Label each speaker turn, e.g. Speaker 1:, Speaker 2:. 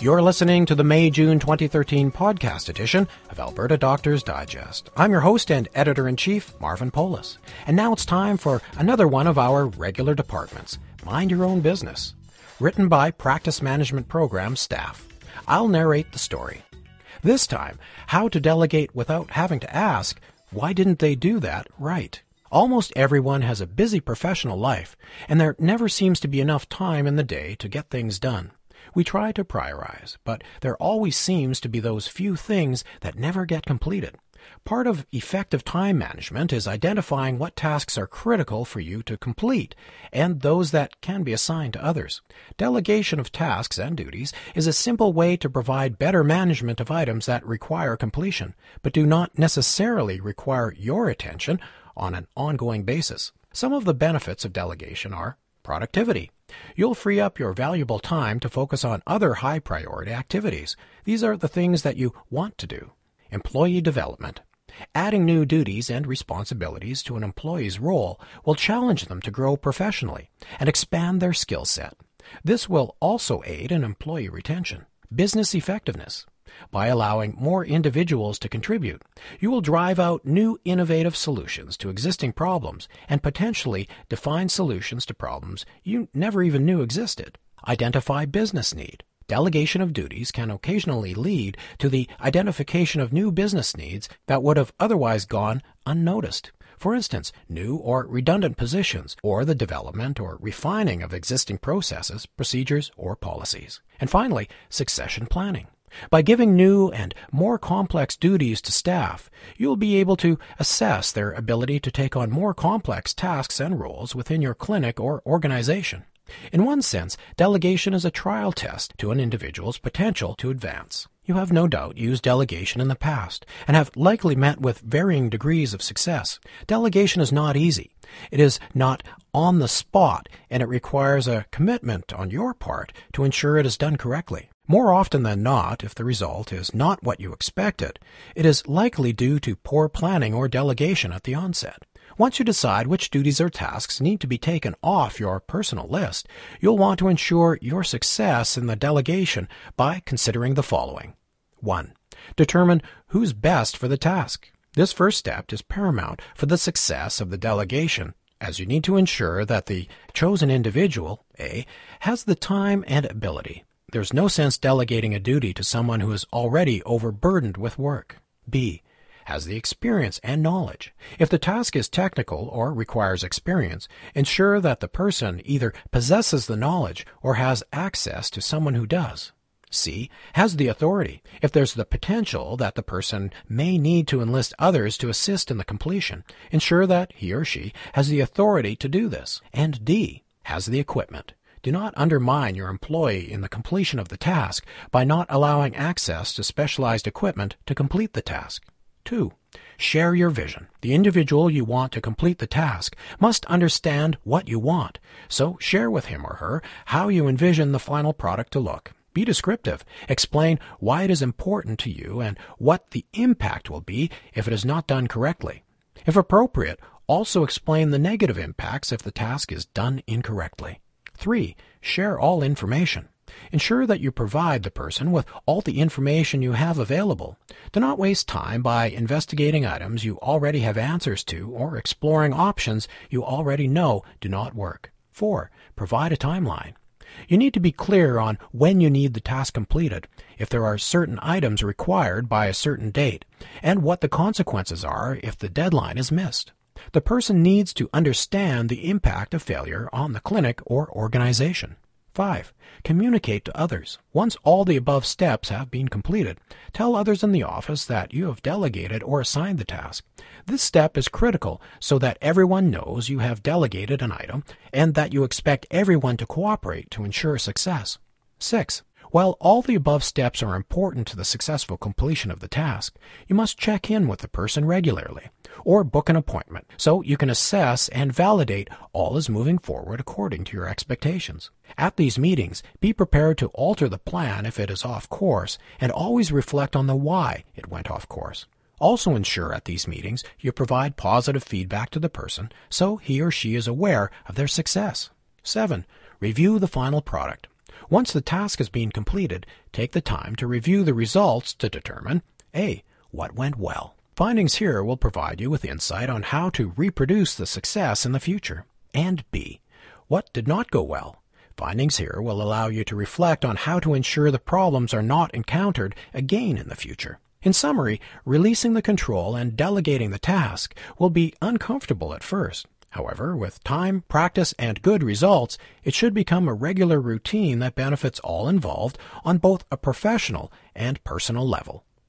Speaker 1: You're listening to the May June 2013 podcast edition of Alberta Doctors Digest. I'm your host and editor in chief, Marvin Polis. And now it's time for another one of our regular departments Mind Your Own Business. Written by Practice Management Program staff. I'll narrate the story. This time, how to delegate without having to ask, why didn't they do that right? Almost everyone has a busy professional life, and there never seems to be enough time in the day to get things done. We try to prioritize, but there always seems to be those few things that never get completed. Part of effective time management is identifying what tasks are critical for you to complete and those that can be assigned to others. Delegation of tasks and duties is a simple way to provide better management of items that require completion, but do not necessarily require your attention on an ongoing basis. Some of the benefits of delegation are productivity. You'll free up your valuable time to focus on other high priority activities. These are the things that you want to do. Employee development. Adding new duties and responsibilities to an employee's role will challenge them to grow professionally and expand their skill set. This will also aid in employee retention. Business effectiveness. By allowing more individuals to contribute, you will drive out new innovative solutions to existing problems and potentially define solutions to problems you never even knew existed. Identify business need. Delegation of duties can occasionally lead to the identification of new business needs that would have otherwise gone unnoticed. For instance, new or redundant positions, or the development or refining of existing processes, procedures, or policies. And finally, succession planning. By giving new and more complex duties to staff, you will be able to assess their ability to take on more complex tasks and roles within your clinic or organization. In one sense, delegation is a trial test to an individual's potential to advance. You have no doubt used delegation in the past and have likely met with varying degrees of success. Delegation is not easy. It is not on the spot and it requires a commitment on your part to ensure it is done correctly. More often than not, if the result is not what you expected, it is likely due to poor planning or delegation at the onset. Once you decide which duties or tasks need to be taken off your personal list, you'll want to ensure your success in the delegation by considering the following. 1. Determine who's best for the task. This first step is paramount for the success of the delegation, as you need to ensure that the chosen individual, A, has the time and ability there's no sense delegating a duty to someone who is already overburdened with work. B. Has the experience and knowledge. If the task is technical or requires experience, ensure that the person either possesses the knowledge or has access to someone who does. C. Has the authority. If there's the potential that the person may need to enlist others to assist in the completion, ensure that he or she has the authority to do this. And D. Has the equipment. Do not undermine your employee in the completion of the task by not allowing access to specialized equipment to complete the task. 2. Share your vision. The individual you want to complete the task must understand what you want, so share with him or her how you envision the final product to look. Be descriptive. Explain why it is important to you and what the impact will be if it is not done correctly. If appropriate, also explain the negative impacts if the task is done incorrectly. 3. Share all information. Ensure that you provide the person with all the information you have available. Do not waste time by investigating items you already have answers to or exploring options you already know do not work. 4. Provide a timeline. You need to be clear on when you need the task completed, if there are certain items required by a certain date, and what the consequences are if the deadline is missed. The person needs to understand the impact of failure on the clinic or organization. 5. Communicate to others. Once all the above steps have been completed, tell others in the office that you have delegated or assigned the task. This step is critical so that everyone knows you have delegated an item and that you expect everyone to cooperate to ensure success. 6. While all the above steps are important to the successful completion of the task, you must check in with the person regularly or book an appointment so you can assess and validate all is moving forward according to your expectations. At these meetings, be prepared to alter the plan if it is off course and always reflect on the why it went off course. Also ensure at these meetings you provide positive feedback to the person so he or she is aware of their success. 7. Review the final product. Once the task has been completed, take the time to review the results to determine A. What went well? Findings here will provide you with insight on how to reproduce the success in the future. And B. What did not go well? Findings here will allow you to reflect on how to ensure the problems are not encountered again in the future. In summary, releasing the control and delegating the task will be uncomfortable at first. However, with time, practice, and good results, it should become a regular routine that benefits all involved on both a professional and personal level.